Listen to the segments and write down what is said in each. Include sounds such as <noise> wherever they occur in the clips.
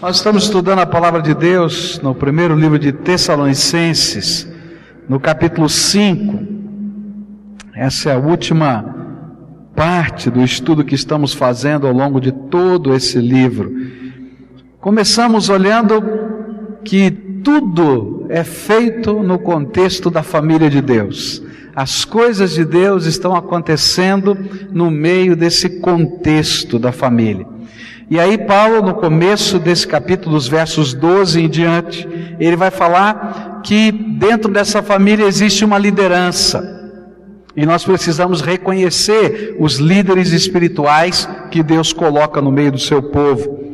Nós estamos estudando a palavra de Deus no primeiro livro de Tessalonicenses, no capítulo 5. Essa é a última parte do estudo que estamos fazendo ao longo de todo esse livro. Começamos olhando que tudo é feito no contexto da família de Deus. As coisas de Deus estão acontecendo no meio desse contexto da família. E aí, Paulo, no começo desse capítulo, dos versos 12 em diante, ele vai falar que dentro dessa família existe uma liderança. E nós precisamos reconhecer os líderes espirituais que Deus coloca no meio do seu povo.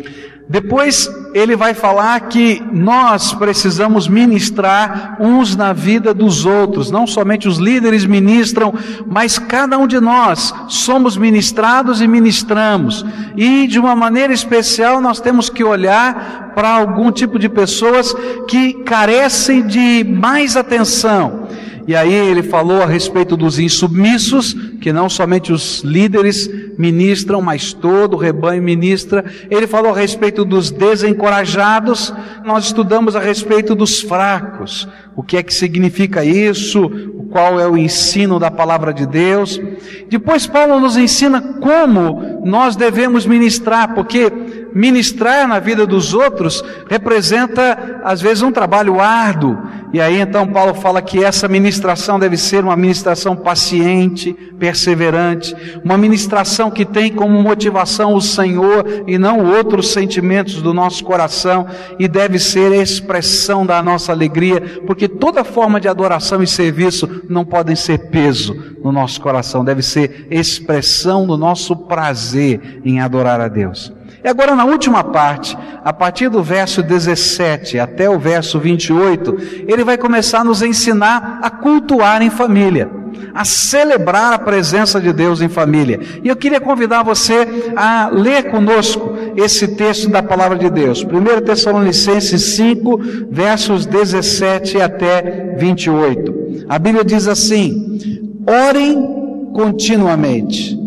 Depois ele vai falar que nós precisamos ministrar uns na vida dos outros, não somente os líderes ministram, mas cada um de nós somos ministrados e ministramos. E de uma maneira especial nós temos que olhar para algum tipo de pessoas que carecem de mais atenção. E aí ele falou a respeito dos insubmissos, que não somente os líderes ministram, mas todo o rebanho ministra. Ele falou a respeito dos desencorajados. Nós estudamos a respeito dos fracos. O que é que significa isso? Qual é o ensino da palavra de Deus? Depois Paulo nos ensina como nós devemos ministrar, porque ministrar na vida dos outros representa, às vezes, um trabalho árduo. E aí então Paulo fala que essa ministração deve ser uma ministração paciente, perseverante, uma ministração que tem como motivação o Senhor e não outros sentimentos do nosso coração, e deve ser expressão da nossa alegria, porque toda forma de adoração e serviço não podem ser peso no nosso coração, deve ser expressão do nosso prazer em adorar a Deus. E agora, na última parte, a partir do verso 17 até o verso 28, ele vai começar a nos ensinar a cultuar em família, a celebrar a presença de Deus em família. E eu queria convidar você a ler conosco esse texto da palavra de Deus. 1 Tessalonicenses 5, versos 17 até 28. A Bíblia diz assim: Orem continuamente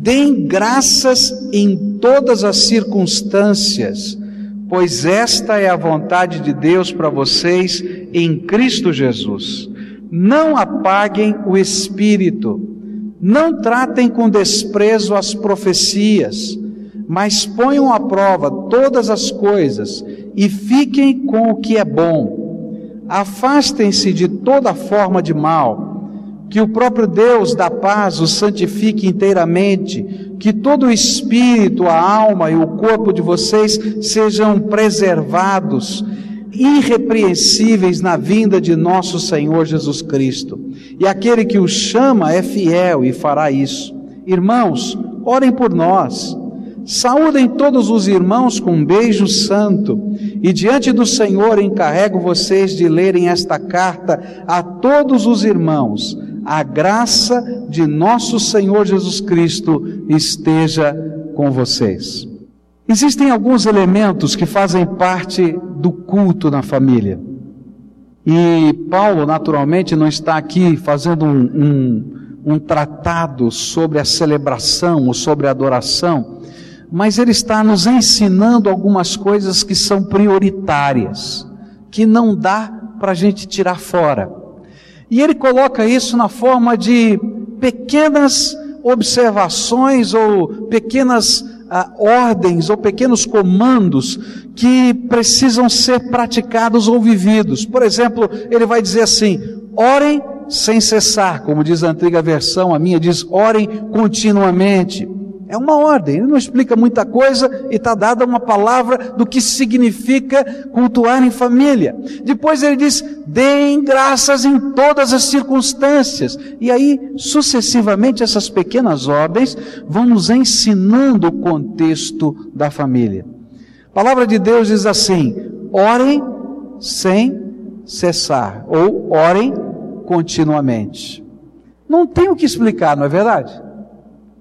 Deem graças em todas as circunstâncias, pois esta é a vontade de Deus para vocês em Cristo Jesus. Não apaguem o espírito, não tratem com desprezo as profecias, mas ponham à prova todas as coisas e fiquem com o que é bom. Afastem-se de toda forma de mal que o próprio Deus da paz os santifique inteiramente, que todo o espírito, a alma e o corpo de vocês sejam preservados, irrepreensíveis na vinda de nosso Senhor Jesus Cristo. E aquele que o chama é fiel e fará isso. Irmãos, orem por nós. Saúdem todos os irmãos com um beijo santo, e diante do Senhor encarrego vocês de lerem esta carta a todos os irmãos a graça de nosso Senhor Jesus Cristo esteja com vocês. Existem alguns elementos que fazem parte do culto na família. E Paulo, naturalmente, não está aqui fazendo um, um, um tratado sobre a celebração ou sobre a adoração, mas ele está nos ensinando algumas coisas que são prioritárias, que não dá para a gente tirar fora. E ele coloca isso na forma de pequenas observações ou pequenas ah, ordens ou pequenos comandos que precisam ser praticados ou vividos. Por exemplo, ele vai dizer assim: orem sem cessar, como diz a antiga versão, a minha diz orem continuamente. É uma ordem, ele não explica muita coisa e está dada uma palavra do que significa cultuar em família. Depois ele diz: deem graças em todas as circunstâncias. E aí, sucessivamente, essas pequenas ordens vão nos ensinando o contexto da família. A palavra de Deus diz assim: orem sem cessar, ou orem continuamente. Não tem o que explicar, não é verdade?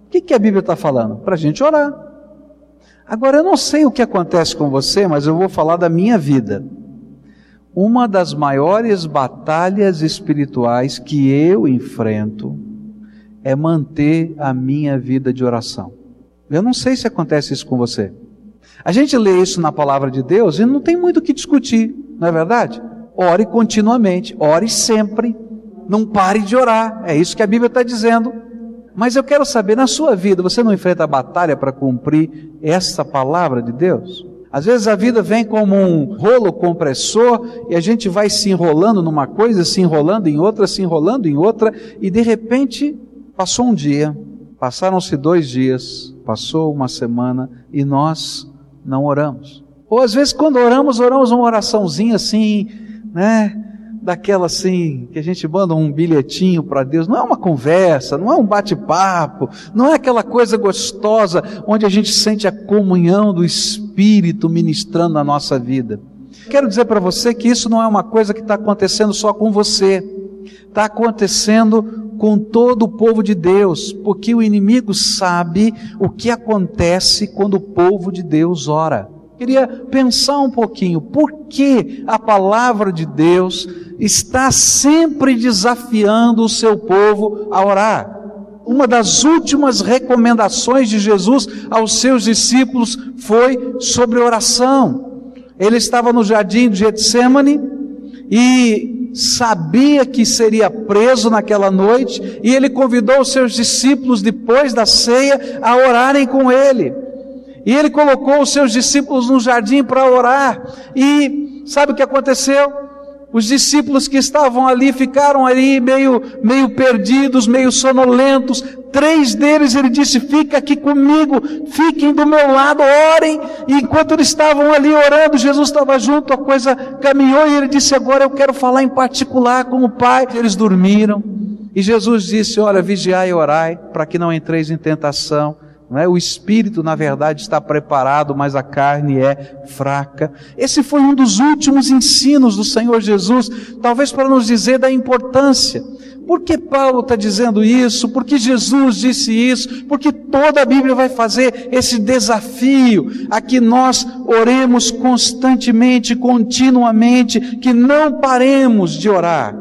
O que, que a Bíblia está falando? Para a gente orar. Agora, eu não sei o que acontece com você, mas eu vou falar da minha vida. Uma das maiores batalhas espirituais que eu enfrento é manter a minha vida de oração. Eu não sei se acontece isso com você. A gente lê isso na palavra de Deus e não tem muito o que discutir, não é verdade? Ore continuamente, ore sempre, não pare de orar, é isso que a Bíblia está dizendo. Mas eu quero saber, na sua vida, você não enfrenta a batalha para cumprir essa palavra de Deus? Às vezes a vida vem como um rolo compressor e a gente vai se enrolando numa coisa, se enrolando em outra, se enrolando em outra, e de repente passou um dia, passaram-se dois dias, passou uma semana e nós não oramos. Ou às vezes quando oramos, oramos uma oraçãozinha assim, né? Daquela assim, que a gente manda um bilhetinho para Deus, não é uma conversa, não é um bate-papo, não é aquela coisa gostosa onde a gente sente a comunhão do Espírito ministrando na nossa vida. Quero dizer para você que isso não é uma coisa que está acontecendo só com você, está acontecendo com todo o povo de Deus, porque o inimigo sabe o que acontece quando o povo de Deus ora. Queria pensar um pouquinho, por que a palavra de Deus está sempre desafiando o seu povo a orar? Uma das últimas recomendações de Jesus aos seus discípulos foi sobre oração. Ele estava no jardim de Getsemane e sabia que seria preso naquela noite e ele convidou os seus discípulos depois da ceia a orarem com ele. E ele colocou os seus discípulos no jardim para orar. E sabe o que aconteceu? Os discípulos que estavam ali ficaram ali meio, meio perdidos, meio sonolentos. Três deles ele disse: Fica aqui comigo, fiquem do meu lado, orem. E enquanto eles estavam ali orando, Jesus estava junto, a coisa caminhou e ele disse: Agora eu quero falar em particular com o Pai. Eles dormiram. E Jesus disse: Olha, vigiai e orai, para que não entreis em tentação. Não é? O espírito, na verdade, está preparado, mas a carne é fraca. Esse foi um dos últimos ensinos do Senhor Jesus, talvez para nos dizer da importância. Por que Paulo está dizendo isso? Por que Jesus disse isso? Porque toda a Bíblia vai fazer esse desafio a que nós oremos constantemente, continuamente, que não paremos de orar.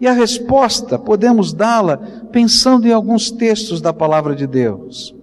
E a resposta podemos dá-la pensando em alguns textos da palavra de Deus.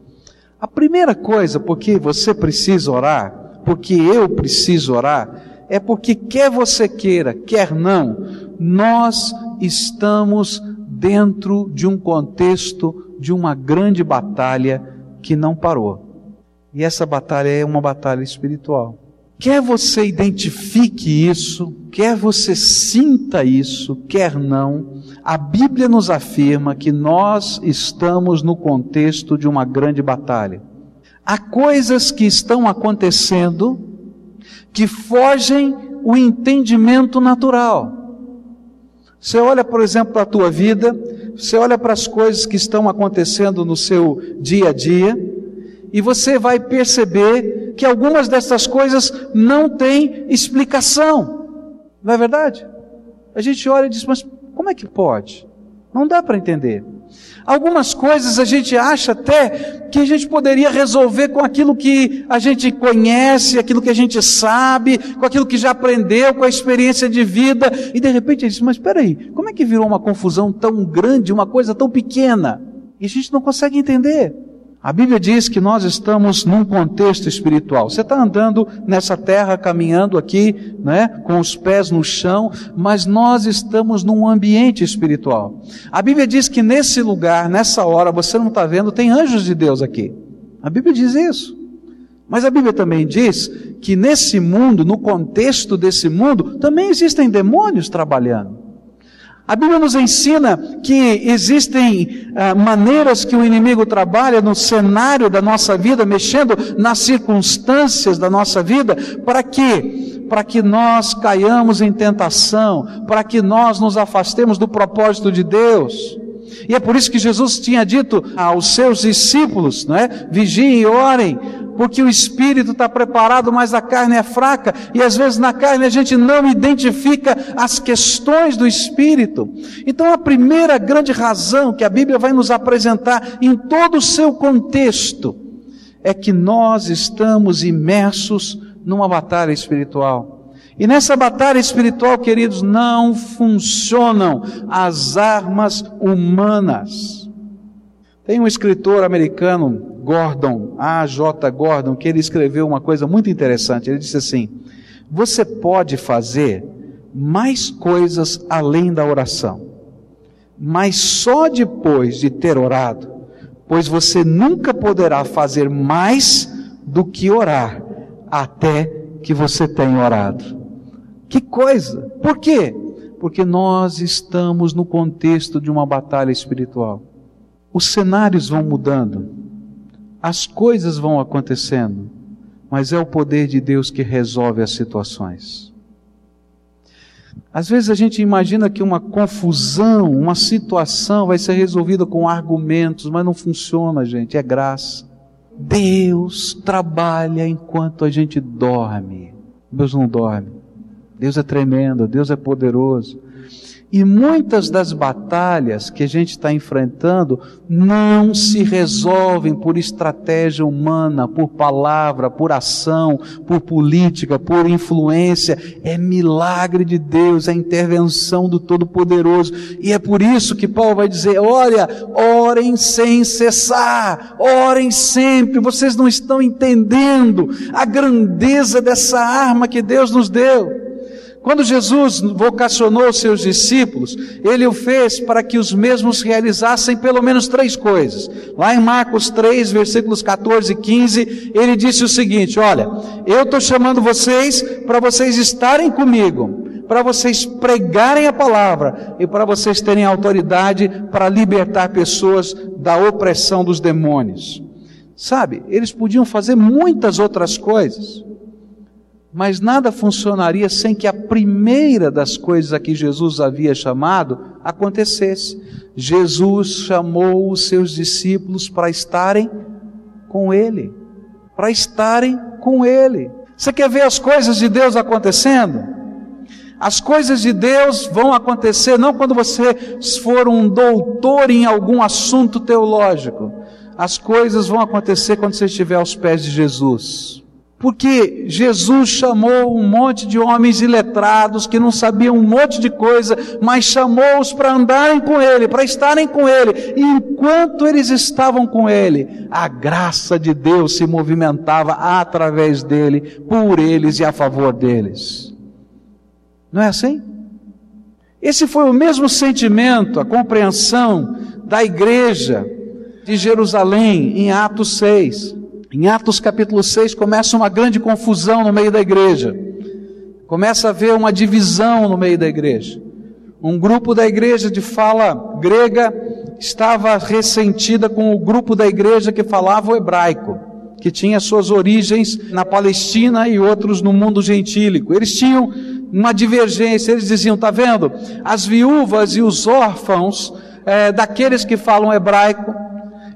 A primeira coisa porque você precisa orar, porque eu preciso orar, é porque quer você queira, quer não, nós estamos dentro de um contexto de uma grande batalha que não parou. E essa batalha é uma batalha espiritual. Quer você identifique isso, quer você sinta isso, quer não, a Bíblia nos afirma que nós estamos no contexto de uma grande batalha. Há coisas que estão acontecendo que fogem o entendimento natural. Você olha, por exemplo, para a tua vida, você olha para as coisas que estão acontecendo no seu dia a dia, e você vai perceber que algumas dessas coisas não têm explicação. Não é verdade? A gente olha e diz, mas como é que pode? Não dá para entender. Algumas coisas a gente acha até que a gente poderia resolver com aquilo que a gente conhece, aquilo que a gente sabe, com aquilo que já aprendeu, com a experiência de vida, e de repente a gente diz, mas espera aí, como é que virou uma confusão tão grande, uma coisa tão pequena? E a gente não consegue entender. A Bíblia diz que nós estamos num contexto espiritual. Você está andando nessa terra, caminhando aqui, né, com os pés no chão, mas nós estamos num ambiente espiritual. A Bíblia diz que nesse lugar, nessa hora, você não está vendo, tem anjos de Deus aqui. A Bíblia diz isso. Mas a Bíblia também diz que nesse mundo, no contexto desse mundo, também existem demônios trabalhando. A Bíblia nos ensina que existem ah, maneiras que o inimigo trabalha no cenário da nossa vida, mexendo nas circunstâncias da nossa vida, para quê? Para que nós caiamos em tentação, para que nós nos afastemos do propósito de Deus. E é por isso que Jesus tinha dito aos seus discípulos, não é? Vigiem e orem, porque o espírito está preparado, mas a carne é fraca, e às vezes na carne a gente não identifica as questões do espírito. Então a primeira grande razão que a Bíblia vai nos apresentar em todo o seu contexto é que nós estamos imersos numa batalha espiritual. E nessa batalha espiritual, queridos, não funcionam as armas humanas. Tem um escritor americano, Gordon, A.J. Gordon, que ele escreveu uma coisa muito interessante. Ele disse assim: Você pode fazer mais coisas além da oração, mas só depois de ter orado, pois você nunca poderá fazer mais do que orar, até que você tenha orado. Que coisa! Por quê? Porque nós estamos no contexto de uma batalha espiritual. Os cenários vão mudando, as coisas vão acontecendo, mas é o poder de Deus que resolve as situações. Às vezes a gente imagina que uma confusão, uma situação vai ser resolvida com argumentos, mas não funciona, gente, é graça. Deus trabalha enquanto a gente dorme. Deus não dorme. Deus é tremendo, Deus é poderoso. E muitas das batalhas que a gente está enfrentando não se resolvem por estratégia humana, por palavra, por ação, por política, por influência. É milagre de Deus, é intervenção do Todo-Poderoso. E é por isso que Paulo vai dizer: olha, orem sem cessar, orem sempre. Vocês não estão entendendo a grandeza dessa arma que Deus nos deu. Quando Jesus vocacionou seus discípulos, ele o fez para que os mesmos realizassem pelo menos três coisas. Lá em Marcos 3, versículos 14 e 15, ele disse o seguinte: Olha, eu estou chamando vocês para vocês estarem comigo, para vocês pregarem a palavra e para vocês terem autoridade para libertar pessoas da opressão dos demônios. Sabe, eles podiam fazer muitas outras coisas. Mas nada funcionaria sem que a primeira das coisas a que Jesus havia chamado acontecesse. Jesus chamou os seus discípulos para estarem com Ele. Para estarem com Ele. Você quer ver as coisas de Deus acontecendo? As coisas de Deus vão acontecer não quando você for um doutor em algum assunto teológico. As coisas vão acontecer quando você estiver aos pés de Jesus. Porque Jesus chamou um monte de homens iletrados que não sabiam um monte de coisa, mas chamou-os para andarem com Ele, para estarem com Ele. E enquanto eles estavam com Ele, a graça de Deus se movimentava através dele, por eles e a favor deles. Não é assim? Esse foi o mesmo sentimento, a compreensão da igreja de Jerusalém em Atos 6. Em Atos capítulo 6 começa uma grande confusão no meio da igreja. Começa a haver uma divisão no meio da igreja. Um grupo da igreja de fala grega estava ressentida com o grupo da igreja que falava o hebraico, que tinha suas origens na Palestina e outros no mundo gentílico. Eles tinham uma divergência, eles diziam: tá vendo? As viúvas e os órfãos é, daqueles que falam hebraico,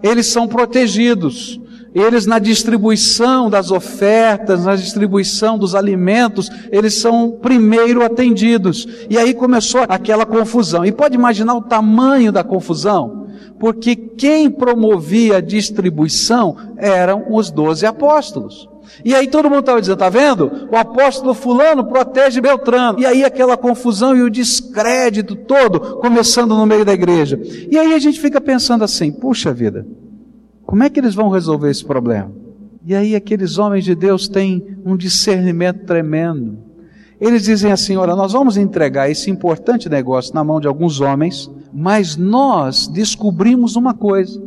eles são protegidos eles na distribuição das ofertas, na distribuição dos alimentos, eles são primeiro atendidos. E aí começou aquela confusão. E pode imaginar o tamanho da confusão? Porque quem promovia a distribuição eram os doze apóstolos. E aí todo mundo estava dizendo, tá vendo? O apóstolo fulano protege Beltrano. E aí aquela confusão e o descrédito todo começando no meio da igreja. E aí a gente fica pensando assim, puxa vida, como é que eles vão resolver esse problema? E aí aqueles homens de Deus têm um discernimento tremendo. Eles dizem assim: olha, nós vamos entregar esse importante negócio na mão de alguns homens, mas nós descobrimos uma coisa: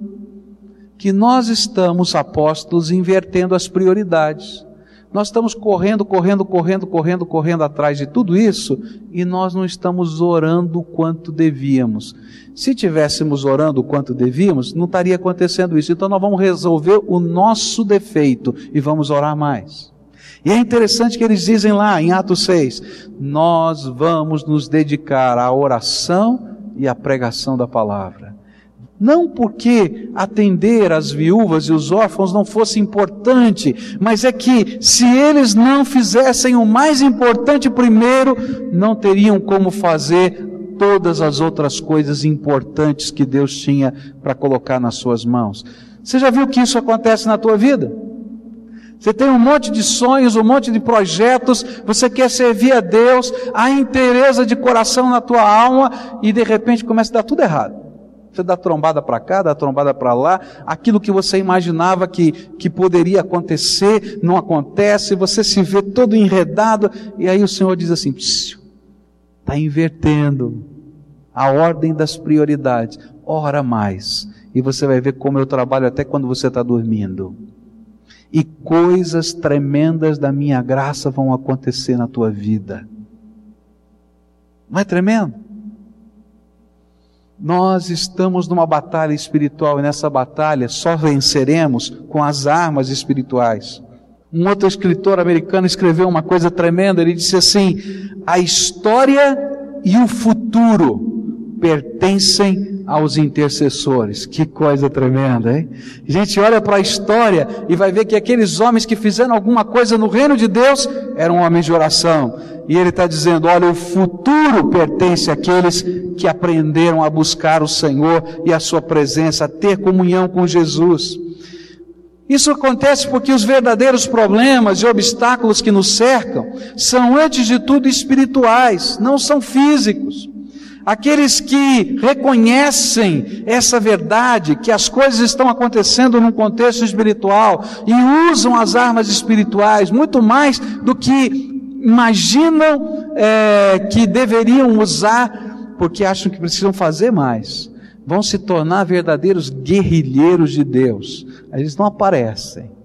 que nós estamos, apóstolos, invertendo as prioridades. Nós estamos correndo, correndo, correndo, correndo, correndo atrás de tudo isso e nós não estamos orando o quanto devíamos. Se tivéssemos orando o quanto devíamos, não estaria acontecendo isso. Então nós vamos resolver o nosso defeito e vamos orar mais. E é interessante que eles dizem lá em Atos 6: nós vamos nos dedicar à oração e à pregação da palavra. Não porque atender as viúvas e os órfãos não fosse importante, mas é que se eles não fizessem o mais importante primeiro, não teriam como fazer todas as outras coisas importantes que Deus tinha para colocar nas suas mãos. Você já viu que isso acontece na tua vida? Você tem um monte de sonhos, um monte de projetos, você quer servir a Deus, há interesse de coração na tua alma e de repente começa a dar tudo errado. Você dá trombada para cá, dá trombada para lá, aquilo que você imaginava que, que poderia acontecer, não acontece, você se vê todo enredado, e aí o Senhor diz assim: está invertendo a ordem das prioridades, ora mais, e você vai ver como eu trabalho até quando você está dormindo. E coisas tremendas da minha graça vão acontecer na tua vida. Não é tremendo? Nós estamos numa batalha espiritual e nessa batalha só venceremos com as armas espirituais. Um outro escritor americano escreveu uma coisa tremenda. Ele disse assim: a história e o futuro pertencem aos intercessores. Que coisa tremenda, hein? A gente olha para a história e vai ver que aqueles homens que fizeram alguma coisa no reino de Deus eram homens de oração. E ele está dizendo: olha, o futuro pertence àqueles que aprenderam a buscar o Senhor e a Sua presença, a ter comunhão com Jesus. Isso acontece porque os verdadeiros problemas e obstáculos que nos cercam são, antes de tudo, espirituais, não são físicos. Aqueles que reconhecem essa verdade, que as coisas estão acontecendo num contexto espiritual e usam as armas espirituais muito mais do que imaginam é, que deveriam usar, porque acham que precisam fazer mais, vão se tornar verdadeiros guerrilheiros de Deus. Eles não aparecem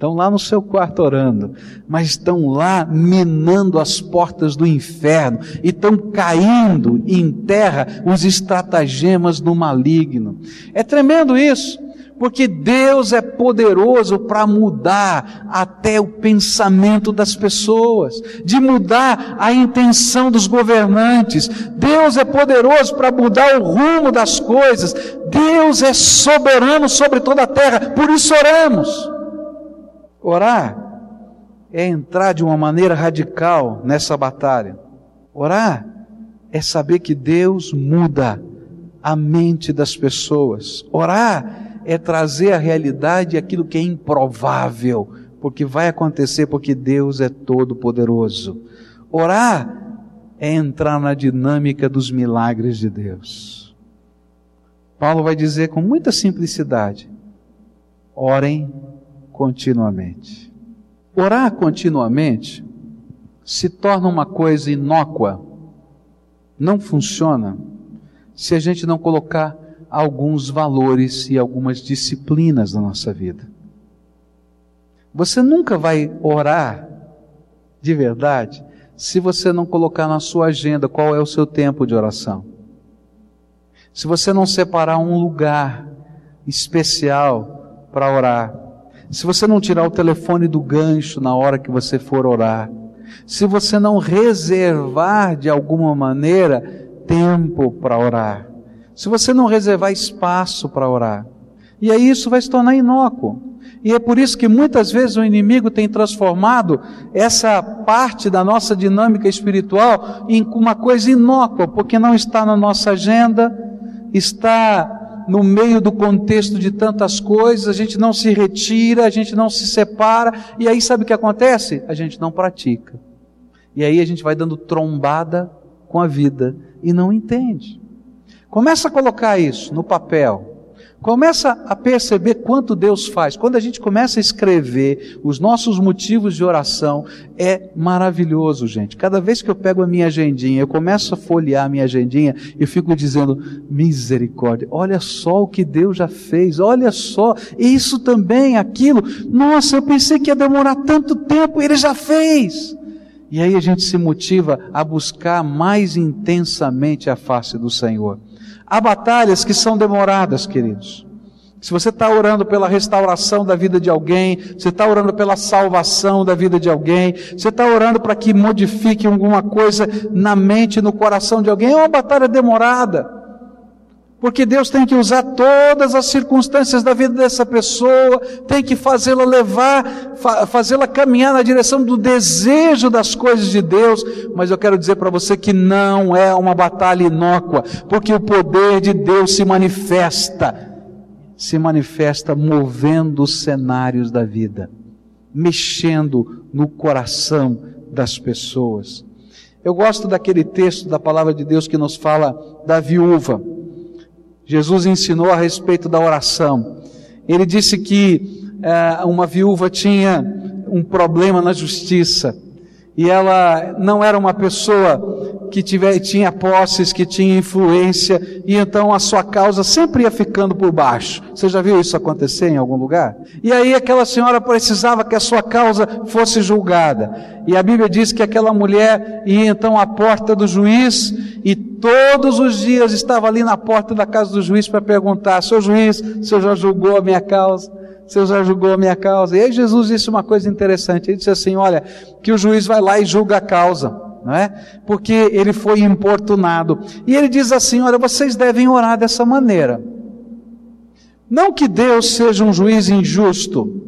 estão lá no seu quarto orando, mas estão lá minando as portas do inferno e estão caindo em terra os estratagemas do maligno. É tremendo isso, porque Deus é poderoso para mudar até o pensamento das pessoas, de mudar a intenção dos governantes. Deus é poderoso para mudar o rumo das coisas. Deus é soberano sobre toda a terra, por isso oramos. Orar é entrar de uma maneira radical nessa batalha. Orar é saber que Deus muda a mente das pessoas. Orar é trazer a realidade aquilo que é improvável, porque vai acontecer porque Deus é todo poderoso. Orar é entrar na dinâmica dos milagres de Deus. Paulo vai dizer com muita simplicidade: orem continuamente. Orar continuamente se torna uma coisa inócua, não funciona se a gente não colocar alguns valores e algumas disciplinas na nossa vida. Você nunca vai orar de verdade se você não colocar na sua agenda qual é o seu tempo de oração. Se você não separar um lugar especial para orar se você não tirar o telefone do gancho na hora que você for orar, se você não reservar de alguma maneira tempo para orar, se você não reservar espaço para orar, e aí isso vai se tornar inócuo. E é por isso que muitas vezes o inimigo tem transformado essa parte da nossa dinâmica espiritual em uma coisa inócua, porque não está na nossa agenda, está no meio do contexto de tantas coisas, a gente não se retira, a gente não se separa, e aí sabe o que acontece? A gente não pratica. E aí a gente vai dando trombada com a vida e não entende. Começa a colocar isso no papel. Começa a perceber quanto Deus faz. Quando a gente começa a escrever os nossos motivos de oração, é maravilhoso, gente. Cada vez que eu pego a minha agendinha, eu começo a folhear a minha agendinha, eu fico dizendo, misericórdia, olha só o que Deus já fez, olha só, isso também, aquilo. Nossa, eu pensei que ia demorar tanto tempo, ele já fez. E aí a gente se motiva a buscar mais intensamente a face do Senhor. Há batalhas que são demoradas, queridos. Se você está orando pela restauração da vida de alguém, você está orando pela salvação da vida de alguém, você está orando para que modifique alguma coisa na mente, no coração de alguém, é uma batalha demorada. Porque Deus tem que usar todas as circunstâncias da vida dessa pessoa, tem que fazê-la levar, fazê-la caminhar na direção do desejo das coisas de Deus. Mas eu quero dizer para você que não é uma batalha inócua, porque o poder de Deus se manifesta, se manifesta movendo os cenários da vida, mexendo no coração das pessoas. Eu gosto daquele texto da palavra de Deus que nos fala da viúva. Jesus ensinou a respeito da oração. Ele disse que é, uma viúva tinha um problema na justiça e ela não era uma pessoa que tiver, tinha posses, que tinha influência, e então a sua causa sempre ia ficando por baixo. Você já viu isso acontecer em algum lugar? E aí aquela senhora precisava que a sua causa fosse julgada. E a Bíblia diz que aquela mulher ia então à porta do juiz e todos os dias estava ali na porta da casa do juiz para perguntar: Seu juiz, o senhor já julgou a minha causa? Senhor já julgou a minha causa? E aí Jesus disse uma coisa interessante. Ele disse assim: Olha, que o juiz vai lá e julga a causa. Não é? Porque ele foi importunado. E ele diz assim: Olha, vocês devem orar dessa maneira. Não que Deus seja um juiz injusto,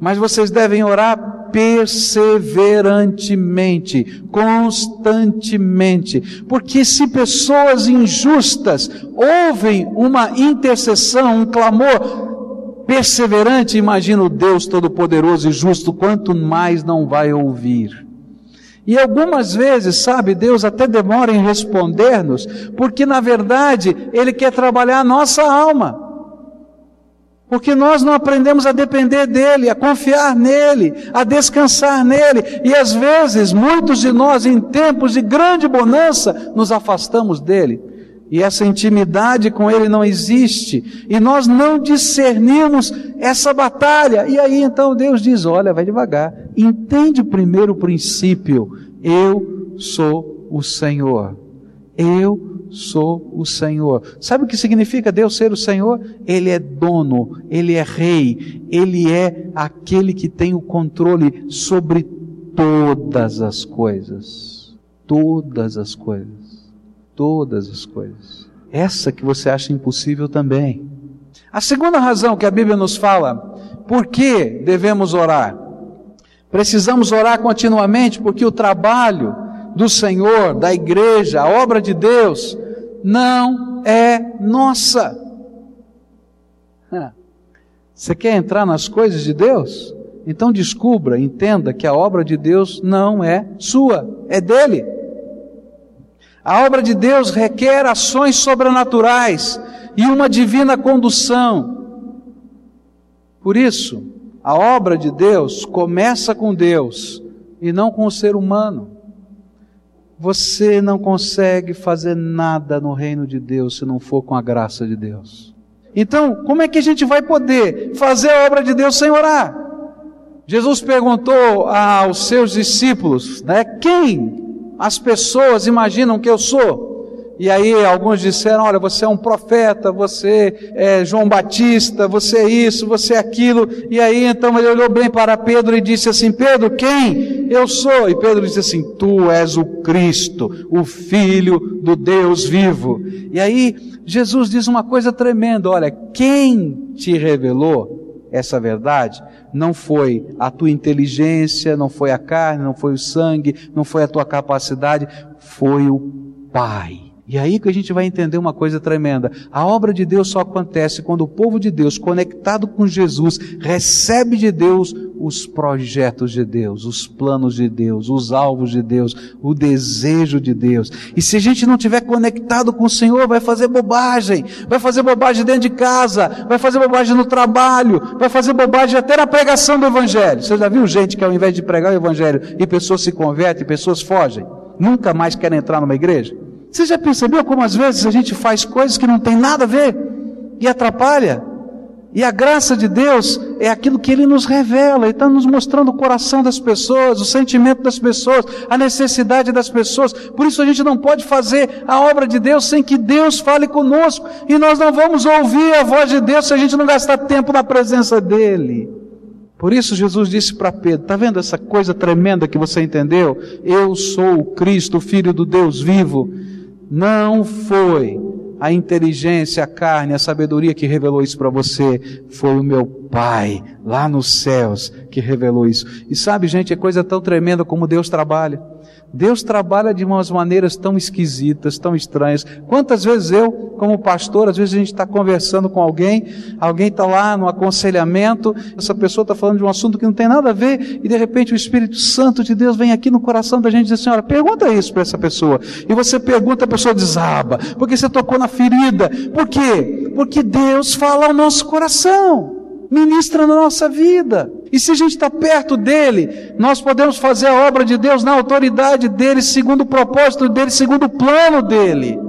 mas vocês devem orar perseverantemente, constantemente, porque se pessoas injustas ouvem uma intercessão, um clamor perseverante, imagina o Deus Todo-Poderoso e Justo, quanto mais não vai ouvir. E algumas vezes, sabe, Deus até demora em responder-nos, porque na verdade Ele quer trabalhar a nossa alma. Porque nós não aprendemos a depender dele, a confiar nele, a descansar nele. E às vezes, muitos de nós, em tempos de grande bonança, nos afastamos dele. E essa intimidade com ele não existe. E nós não discernimos essa batalha. E aí então Deus diz: olha, vai devagar. Entende primeiro o princípio. Eu sou o Senhor. Eu sou o Senhor. Sabe o que significa Deus ser o Senhor? Ele é dono, ele é rei, ele é aquele que tem o controle sobre todas as coisas. Todas as coisas. Todas as coisas. Essa que você acha impossível também. A segunda razão que a Bíblia nos fala, por que devemos orar? Precisamos orar continuamente porque o trabalho do Senhor, da igreja, a obra de Deus, não é nossa. <laughs> Você quer entrar nas coisas de Deus? Então descubra, entenda que a obra de Deus não é sua, é dele. A obra de Deus requer ações sobrenaturais e uma divina condução. Por isso, a obra de Deus começa com Deus e não com o ser humano. Você não consegue fazer nada no reino de Deus se não for com a graça de Deus. Então, como é que a gente vai poder fazer a obra de Deus sem orar? Jesus perguntou aos seus discípulos, né, quem as pessoas imaginam que eu sou? E aí alguns disseram: Olha, você é um profeta, você é João Batista, você é isso, você é aquilo. E aí então ele olhou bem para Pedro e disse assim: Pedro, quem eu sou? E Pedro disse assim: Tu és o Cristo, o Filho do Deus vivo. E aí Jesus diz uma coisa tremenda: Olha, quem te revelou essa verdade não foi a tua inteligência, não foi a carne, não foi o sangue, não foi a tua capacidade, foi o Pai. E aí que a gente vai entender uma coisa tremenda. A obra de Deus só acontece quando o povo de Deus, conectado com Jesus, recebe de Deus os projetos de Deus, os planos de Deus, os alvos de Deus, o desejo de Deus. E se a gente não tiver conectado com o Senhor, vai fazer bobagem, vai fazer bobagem dentro de casa, vai fazer bobagem no trabalho, vai fazer bobagem até na pregação do Evangelho. Você já viu gente que ao invés de pregar o Evangelho e pessoas se convertem, pessoas fogem? Nunca mais querem entrar numa igreja? Você já percebeu como às vezes a gente faz coisas que não tem nada a ver e atrapalha? E a graça de Deus é aquilo que Ele nos revela, Ele está nos mostrando o coração das pessoas, o sentimento das pessoas, a necessidade das pessoas. Por isso a gente não pode fazer a obra de Deus sem que Deus fale conosco. E nós não vamos ouvir a voz de Deus se a gente não gastar tempo na presença dEle. Por isso Jesus disse para Pedro: está vendo essa coisa tremenda que você entendeu? Eu sou o Cristo, o Filho do Deus vivo. Não foi a inteligência, a carne, a sabedoria que revelou isso para você, foi o meu Pai, lá nos céus, que revelou isso. E sabe, gente, é coisa tão tremenda como Deus trabalha. Deus trabalha de umas maneiras tão esquisitas, tão estranhas. Quantas vezes eu, como pastor, às vezes a gente está conversando com alguém, alguém está lá no aconselhamento, essa pessoa está falando de um assunto que não tem nada a ver, e de repente o Espírito Santo de Deus vem aqui no coração da gente e diz assim: olha, pergunta isso para essa pessoa. E você pergunta, a pessoa desaba, porque você tocou na ferida. Por quê? Porque Deus fala ao nosso coração ministra na nossa vida. E se a gente está perto dele, nós podemos fazer a obra de Deus na autoridade dele, segundo o propósito dele, segundo o plano dele.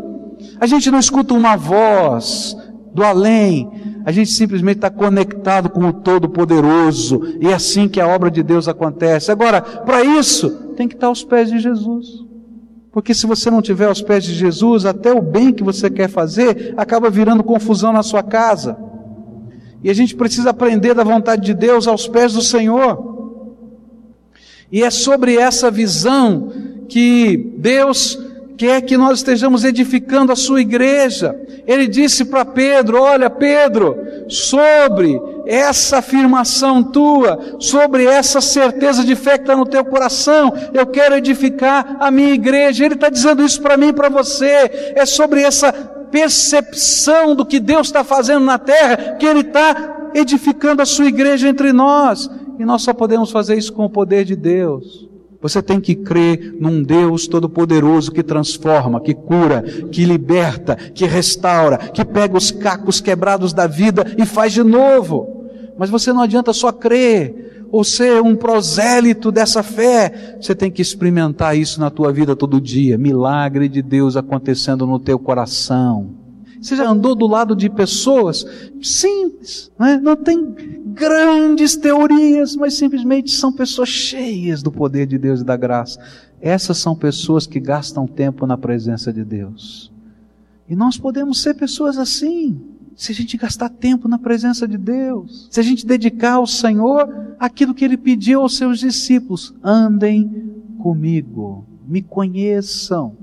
A gente não escuta uma voz do além, a gente simplesmente está conectado com o Todo-Poderoso, e é assim que a obra de Deus acontece. Agora, para isso, tem que estar aos pés de Jesus. Porque se você não tiver aos pés de Jesus, até o bem que você quer fazer acaba virando confusão na sua casa. E a gente precisa aprender da vontade de Deus aos pés do Senhor. E é sobre essa visão que Deus quer que nós estejamos edificando a sua igreja. Ele disse para Pedro: Olha, Pedro, sobre essa afirmação tua, sobre essa certeza de fé que está no teu coração, eu quero edificar a minha igreja. Ele está dizendo isso para mim e para você. É sobre essa percepção do que Deus está fazendo na terra, que Ele está edificando a sua igreja entre nós. E nós só podemos fazer isso com o poder de Deus. Você tem que crer num Deus todo-poderoso que transforma, que cura, que liberta, que restaura, que pega os cacos quebrados da vida e faz de novo. Mas você não adianta só crer ou ser um prosélito dessa fé. Você tem que experimentar isso na tua vida todo dia. Milagre de Deus acontecendo no teu coração. Você já andou do lado de pessoas simples, né? não tem grandes teorias, mas simplesmente são pessoas cheias do poder de Deus e da graça. Essas são pessoas que gastam tempo na presença de Deus. E nós podemos ser pessoas assim se a gente gastar tempo na presença de Deus, se a gente dedicar ao Senhor aquilo que Ele pediu aos seus discípulos: andem comigo, me conheçam,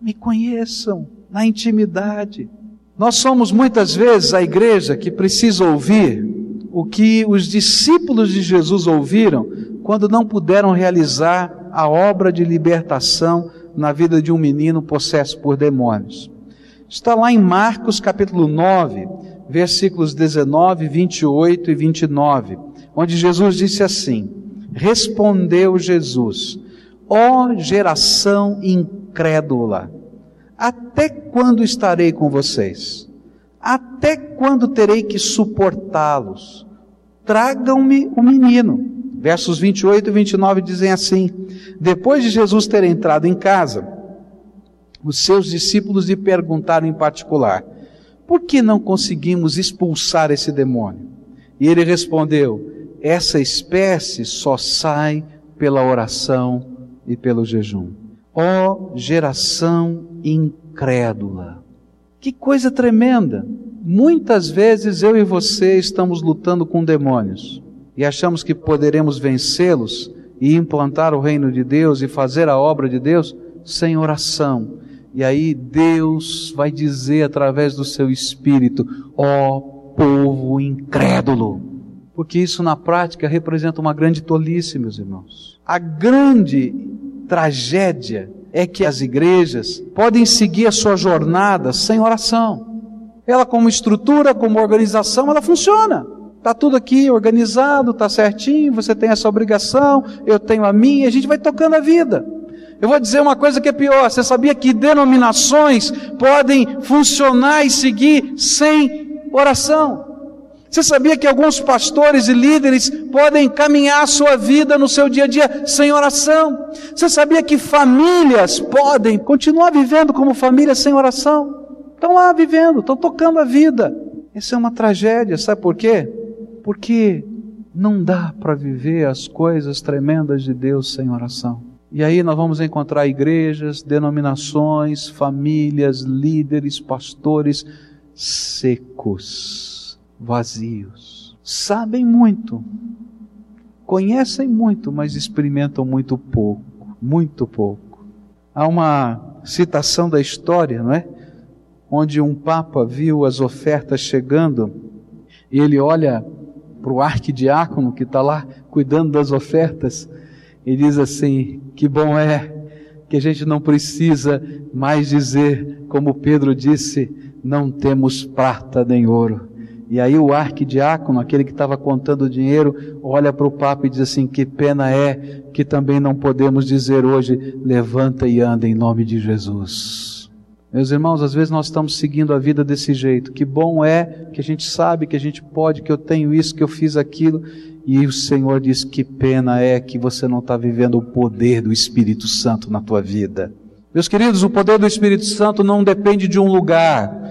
me conheçam na intimidade. Nós somos muitas vezes a igreja que precisa ouvir o que os discípulos de Jesus ouviram quando não puderam realizar a obra de libertação na vida de um menino possesso por demônios. Está lá em Marcos capítulo 9, versículos 19, 28 e 29, onde Jesus disse assim: Respondeu Jesus, ó geração incrédula, até quando estarei com vocês? Até quando terei que suportá-los? Tragam-me o menino. Versos 28 e 29 dizem assim: Depois de Jesus ter entrado em casa, os seus discípulos lhe perguntaram em particular: Por que não conseguimos expulsar esse demônio? E ele respondeu: Essa espécie só sai pela oração e pelo jejum. Ó oh, geração incrédula! Que coisa tremenda! Muitas vezes eu e você estamos lutando com demônios e achamos que poderemos vencê-los e implantar o reino de Deus e fazer a obra de Deus sem oração, e aí Deus vai dizer através do seu espírito: ó oh, povo incrédulo. Porque isso na prática representa uma grande tolice, meus irmãos. A grande tragédia é que as igrejas podem seguir a sua jornada sem oração. Ela como estrutura, como organização, ela funciona. Está tudo aqui organizado, está certinho, você tem essa obrigação, eu tenho a minha, a gente vai tocando a vida. Eu vou dizer uma coisa que é pior: você sabia que denominações podem funcionar e seguir sem oração? Você sabia que alguns pastores e líderes podem caminhar a sua vida no seu dia a dia sem oração? Você sabia que famílias podem continuar vivendo como família sem oração? Estão lá vivendo, estão tocando a vida. Isso é uma tragédia, sabe por quê? Porque não dá para viver as coisas tremendas de Deus sem oração. E aí nós vamos encontrar igrejas, denominações, famílias, líderes, pastores secos, vazios. Sabem muito, conhecem muito, mas experimentam muito pouco, muito pouco. Há uma citação da história, não é? Onde um papa viu as ofertas chegando e ele olha para o arquidiácono que está lá cuidando das ofertas e diz assim: que bom é que a gente não precisa mais dizer, como Pedro disse, não temos prata nem ouro. E aí o arquidiácono, aquele que estava contando o dinheiro, olha para o Papa e diz assim: que pena é que também não podemos dizer hoje, levanta e anda em nome de Jesus. Meus irmãos, às vezes nós estamos seguindo a vida desse jeito. Que bom é que a gente sabe que a gente pode, que eu tenho isso, que eu fiz aquilo. E o Senhor diz: que pena é que você não está vivendo o poder do Espírito Santo na tua vida. Meus queridos, o poder do Espírito Santo não depende de um lugar.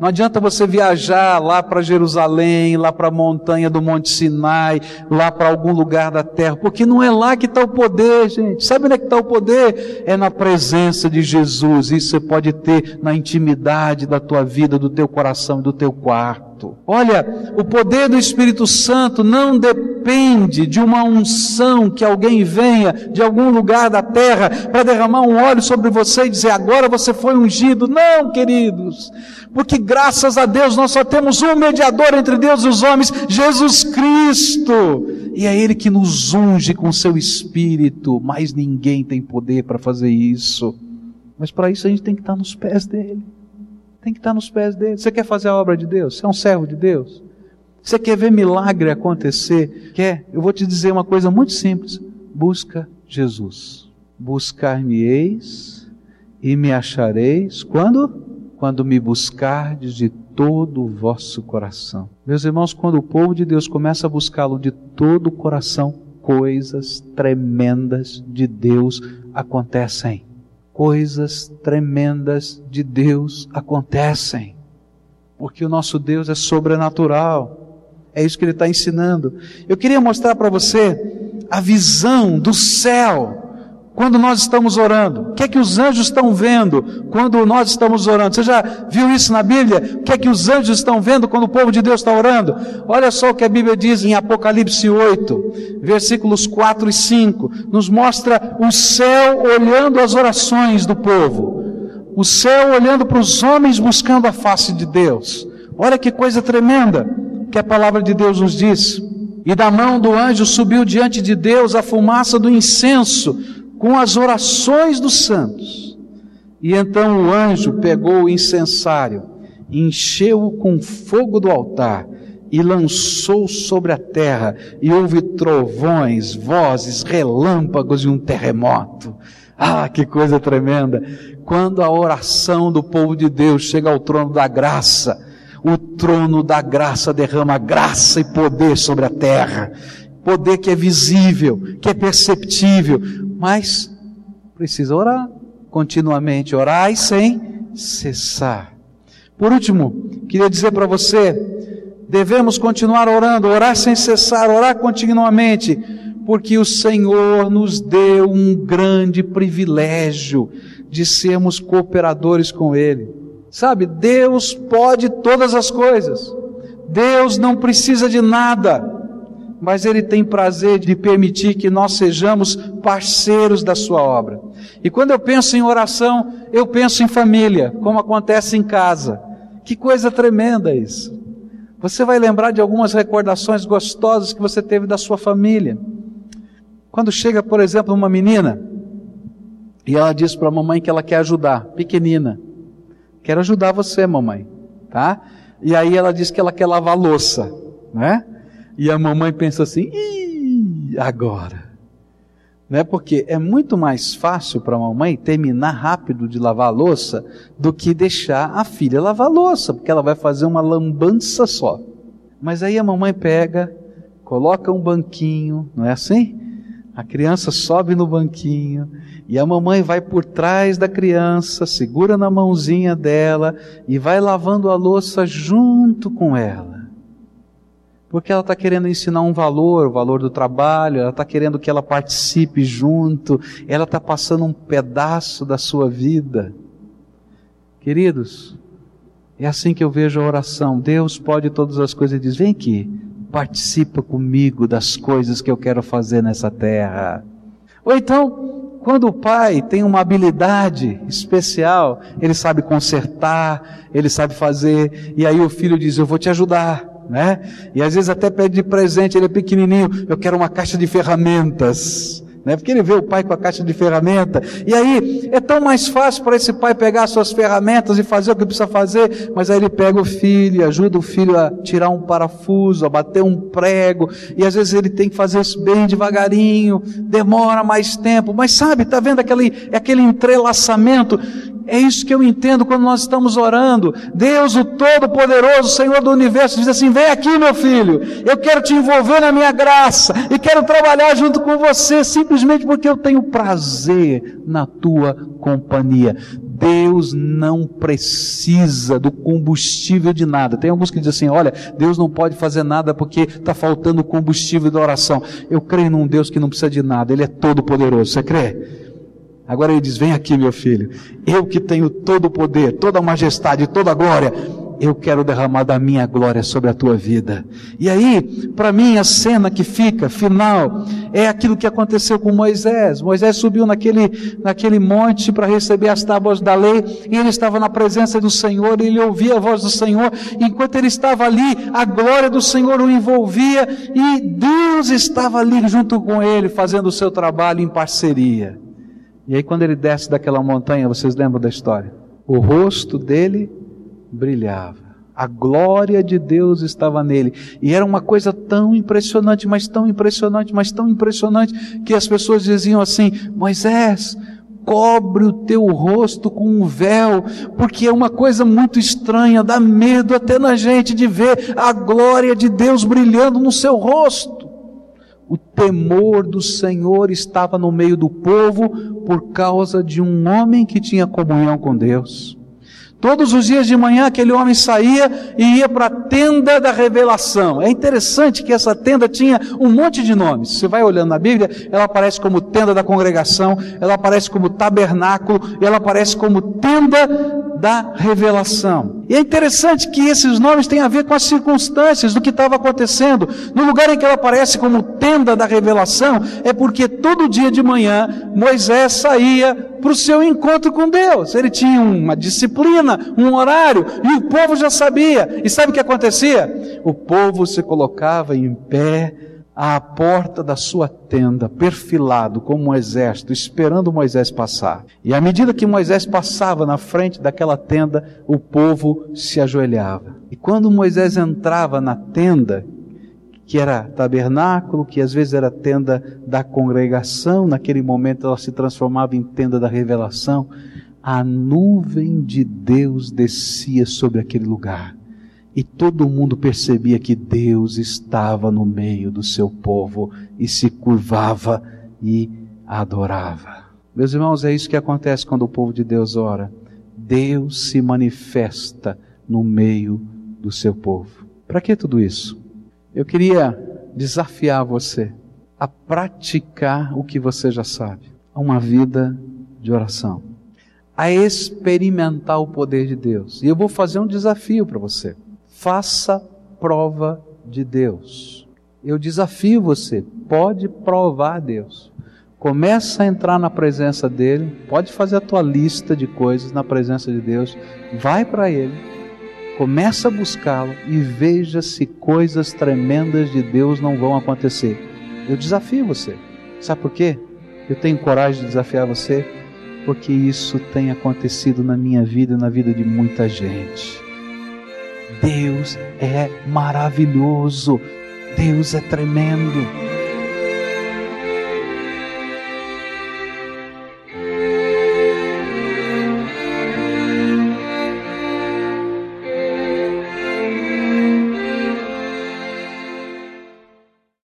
Não adianta você viajar lá para Jerusalém, lá para a montanha do Monte Sinai, lá para algum lugar da terra, porque não é lá que está o poder, gente. Sabe onde é que está o poder? É na presença de Jesus. Isso você pode ter na intimidade da tua vida, do teu coração do teu quarto. Olha, o poder do Espírito Santo não depende de uma unção que alguém venha de algum lugar da terra para derramar um óleo sobre você e dizer agora você foi ungido. Não, queridos, porque graças a Deus nós só temos um mediador entre Deus e os homens, Jesus Cristo. E é Ele que nos unge com seu Espírito. Mas ninguém tem poder para fazer isso. Mas para isso a gente tem que estar nos pés dele. Tem que estar nos pés dele. Você quer fazer a obra de Deus? Você é um servo de Deus? Você quer ver milagre acontecer? Quer? Eu vou te dizer uma coisa muito simples. Busca Jesus. Buscar-me-eis e me achareis. Quando? Quando me buscardes de todo o vosso coração. Meus irmãos, quando o povo de Deus começa a buscá-lo de todo o coração, coisas tremendas de Deus acontecem coisas tremendas de Deus acontecem. Porque o nosso Deus é sobrenatural. É isso que ele está ensinando. Eu queria mostrar para você a visão do céu quando nós estamos orando? O que é que os anjos estão vendo quando nós estamos orando? Você já viu isso na Bíblia? O que é que os anjos estão vendo quando o povo de Deus está orando? Olha só o que a Bíblia diz em Apocalipse 8, versículos 4 e 5. Nos mostra o céu olhando as orações do povo. O céu olhando para os homens buscando a face de Deus. Olha que coisa tremenda que a palavra de Deus nos diz. E da mão do anjo subiu diante de Deus a fumaça do incenso com as orações dos santos. E então o anjo pegou o incensário, encheu-o com fogo do altar e lançou sobre a terra, e houve trovões, vozes, relâmpagos e um terremoto. Ah, que coisa tremenda! Quando a oração do povo de Deus chega ao trono da graça, o trono da graça derrama graça e poder sobre a terra poder que é visível, que é perceptível, mas precisa orar continuamente, orar sem cessar. Por último, queria dizer para você, devemos continuar orando, orar sem cessar, orar continuamente, porque o Senhor nos deu um grande privilégio de sermos cooperadores com Ele. Sabe, Deus pode todas as coisas. Deus não precisa de nada mas Ele tem prazer de permitir que nós sejamos parceiros da Sua obra. E quando eu penso em oração, eu penso em família, como acontece em casa. Que coisa tremenda isso. Você vai lembrar de algumas recordações gostosas que você teve da sua família. Quando chega, por exemplo, uma menina e ela diz para a mamãe que ela quer ajudar, pequenina. Quero ajudar você, mamãe, tá? E aí ela diz que ela quer lavar louça, né? E a mamãe pensa assim: Ih, agora. Né? Porque é muito mais fácil para a mamãe terminar rápido de lavar a louça do que deixar a filha lavar a louça, porque ela vai fazer uma lambança só. Mas aí a mamãe pega, coloca um banquinho, não é assim? A criança sobe no banquinho e a mamãe vai por trás da criança, segura na mãozinha dela e vai lavando a louça junto com ela. Porque ela está querendo ensinar um valor, o valor do trabalho, ela está querendo que ela participe junto, ela está passando um pedaço da sua vida. Queridos, é assim que eu vejo a oração. Deus pode todas as coisas e diz: vem aqui, participa comigo das coisas que eu quero fazer nessa terra. Ou então, quando o pai tem uma habilidade especial, ele sabe consertar, ele sabe fazer, e aí o filho diz: Eu vou te ajudar. Né? E às vezes até pede de presente, ele é pequenininho, eu quero uma caixa de ferramentas né? Porque ele vê o pai com a caixa de ferramenta. E aí é tão mais fácil para esse pai pegar suas ferramentas e fazer o que precisa fazer, mas aí ele pega o filho, ajuda o filho a tirar um parafuso, a bater um prego, e às vezes ele tem que fazer isso bem devagarinho, demora mais tempo, mas sabe, está vendo aquele, aquele entrelaçamento é isso que eu entendo quando nós estamos orando. Deus, o Todo-Poderoso, Senhor do Universo, diz assim: Vem aqui, meu filho, eu quero te envolver na minha graça e quero trabalhar junto com você, simplesmente porque eu tenho prazer na tua companhia. Deus não precisa do combustível de nada. Tem alguns que dizem assim: olha, Deus não pode fazer nada porque está faltando combustível da oração. Eu creio num Deus que não precisa de nada, Ele é todo poderoso. Você crê? Agora ele diz: Vem aqui, meu filho. Eu que tenho todo o poder, toda a majestade, toda a glória. Eu quero derramar da minha glória sobre a tua vida. E aí, para mim, a cena que fica, final, é aquilo que aconteceu com Moisés. Moisés subiu naquele, naquele monte para receber as tábuas da lei, e ele estava na presença do Senhor, ele ouvia a voz do Senhor. Enquanto ele estava ali, a glória do Senhor o envolvia, e Deus estava ali junto com ele, fazendo o seu trabalho em parceria. E aí, quando ele desce daquela montanha, vocês lembram da história? O rosto dele brilhava. A glória de Deus estava nele. E era uma coisa tão impressionante, mas tão impressionante, mas tão impressionante, que as pessoas diziam assim: Moisés, cobre o teu rosto com um véu, porque é uma coisa muito estranha, dá medo até na gente de ver a glória de Deus brilhando no seu rosto. O temor do Senhor estava no meio do povo por causa de um homem que tinha comunhão com Deus. Todos os dias de manhã aquele homem saía e ia para a tenda da revelação. É interessante que essa tenda tinha um monte de nomes. Você vai olhando na Bíblia, ela aparece como tenda da congregação, ela aparece como tabernáculo, ela aparece como tenda da revelação. E é interessante que esses nomes têm a ver com as circunstâncias do que estava acontecendo. No lugar em que ela aparece como tenda da revelação, é porque todo dia de manhã Moisés saía para o seu encontro com Deus. Ele tinha uma disciplina um horário, e o povo já sabia. E sabe o que acontecia? O povo se colocava em pé à porta da sua tenda, perfilado como um exército, esperando Moisés passar. E à medida que Moisés passava na frente daquela tenda, o povo se ajoelhava. E quando Moisés entrava na tenda, que era tabernáculo, que às vezes era tenda da congregação, naquele momento ela se transformava em tenda da revelação a nuvem de Deus descia sobre aquele lugar. E todo mundo percebia que Deus estava no meio do seu povo e se curvava e adorava. Meus irmãos, é isso que acontece quando o povo de Deus ora. Deus se manifesta no meio do seu povo. Para que tudo isso? Eu queria desafiar você a praticar o que você já sabe, uma vida de oração a experimentar o poder de Deus. E eu vou fazer um desafio para você. Faça prova de Deus. Eu desafio você, pode provar Deus. Começa a entrar na presença dele, pode fazer a tua lista de coisas na presença de Deus, vai para ele, começa a buscá-lo e veja se coisas tremendas de Deus não vão acontecer. Eu desafio você. Sabe por quê? Eu tenho coragem de desafiar você porque isso tem acontecido na minha vida e na vida de muita gente. Deus é maravilhoso, Deus é tremendo.